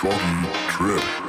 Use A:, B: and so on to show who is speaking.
A: Froggy Trip.